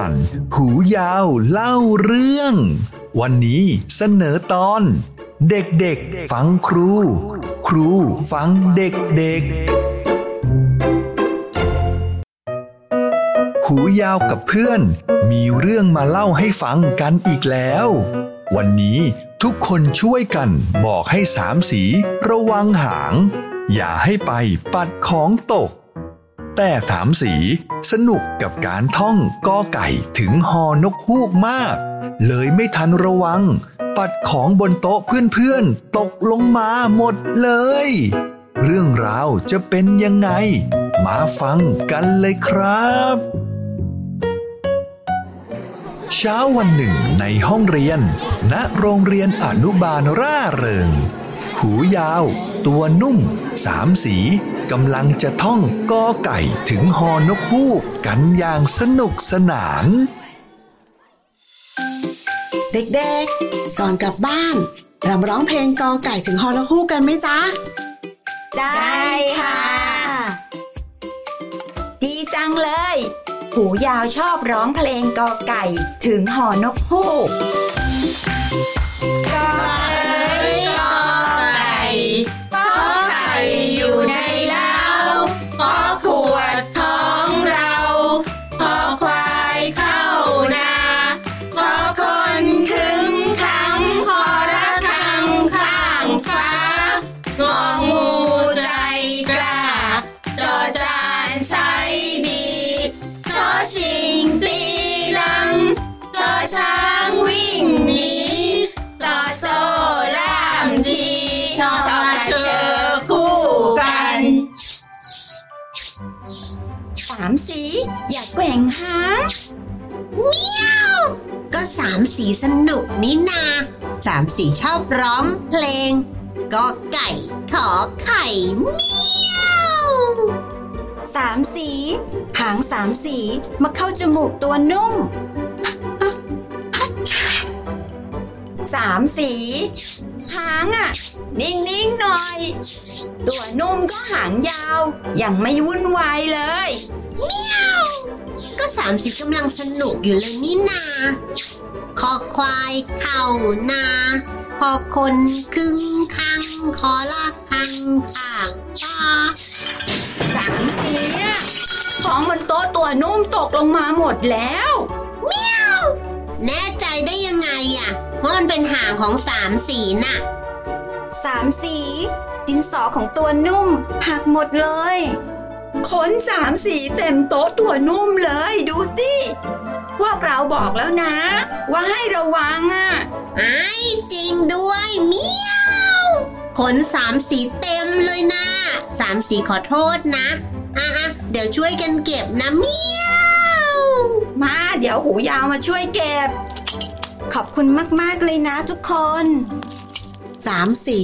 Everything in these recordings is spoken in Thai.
าน หูยาวเล่าเรื่อง วันนี้เสนอตอน เด็กๆ ฟังครู ครูฟังเด็กๆ หูยาวกับเพื่อน มีเรื่องมาเล่าให้ฟังกันอีกแล้ว วันนี้ทุกคนช่วยกันบอกให้สามสีระวังหาง อย่าให้ไปปัดของตก แต่สามสี สนุกกับการท่องกอไก่ถึงหอนกฮูกมาก เลยไม่ทันระวัง ปัดของบนโต๊ะเพื่อนๆ ตกลงมาหมดเลย เรื่องราวจะเป็นยังไง มาฟังกันเลยครับเช้าวันหนึ่งในห้องเรียน ณ โรงเรียนอนุบาลร่าเริง หูยาว ตัวนุ่ม สามสีกำลังจะท่องกอไก่ถึงฮอนกฮูกกันอย่างสนุกสนาน เด็กๆ ก่อนกลับบ้านเรามาร้องเพลงกอไก่ถึงฮอลฮูกกันไหมจ๊ะ ได้ค่ะ ดีจังเลย หูยาวชอบร้องเพลงกอไก่ถึงหอนกฮูกกอไก่ามสี อย่าแกว่งหางก็สามสีสนุกนี่นา สามสีชอบร้องเพลงก็ไก่ขอไข่เมียวสามสี หางสามสีมาเข้าจมูกตัวนุ่ม สามสีหางอะ นิ่งๆหน่อย ตัวนุ่มก็หางยาว ยังไม่วุ่นวายเลยก็สามสีกำลังสนุกอยู่เลยนี่นาคอควายเข่านาพอคนครึ่งคังคอละคังข้างฟ้าสามสีอะของบนโต๊ะตัวนุ่มตกลงมาหมดแล้วแน่ใจได้ยังไง อะว่ามันเป็นหางของสามสีน่ะสามสี ดินสอของตัวนุ่ม หักหมดเลยขนสามสีเต็มโต๊ะตัวนุ่มเลยดูสิพวกเราบอกแล้วนะ ว่าให้ระวังอะไอ้จริงด้วยเมียวขนสามสีเต็มเลยนะสามสีขอโทษนะอะอะเดี๋ยวช่วยกันเก็บนะเมียวมาเดี๋ยวหูยาวมาช่วยเก็บ ขอบคุณมาก ๆ เลยนะทุกคนสามสี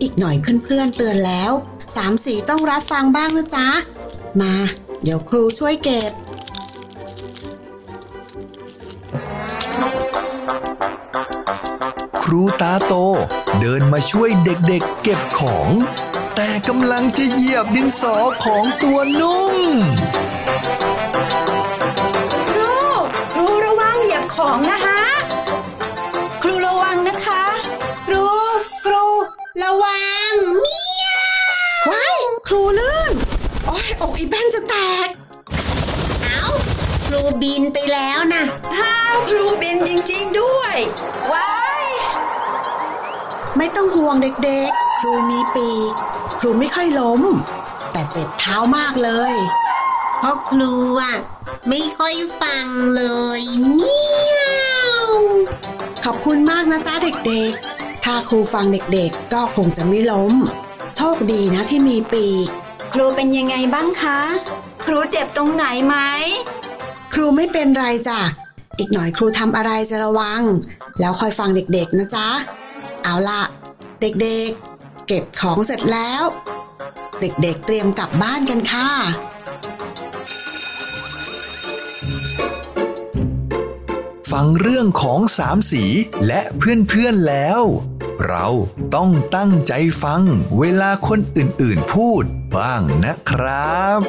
อีกหน่อยเพื่อน ๆ เตือนแล้วสามสีต้องรับฟังบ้างนะจ๊ะ มา เดี๋ยวครูช่วยเก็บ ครูตาโต เดินมาช่วยเด็กๆ เก็บของ แต่กำลังจะเหยียบดินสอของตัวนุ่ม อกอีแป้นจะแตก เอาครูบินไปแล้วนะห้าวครูบินจริงๆด้วยว้ายไม่ต้องห่วงเด็กๆ ครูมีปีก ครูไม่ค่อยล้ม แต่เจ็บเท้ามากเลย เพราะครูอะไม่ค่อยฟังเลยเมียวขอบคุณมากนะจ๊ะเด็กๆ ถ้าครูฟังเด็กๆ ก็คงจะไม่ล้ม โชคดีนะที่มีปีก ครูเป็นยังไงบ้างคะ ครูเจ็บตรงไหนไหม ครูไม่เป็นไรจ้ะ อีกหน่อยครูทำอะไรจะระวัง แล้วคอยฟังเด็กๆนะจ๊ะ เอาล่ะ เด็กๆ เก็บของเสร็จแล้ว เด็กๆเตรียมกลับบ้านกันค่ะฟังเรื่องของสามสีและเพื่อนๆแล้ว เราต้องตั้งใจฟังเวลาคนอื่นๆพูดบ้างนะครับ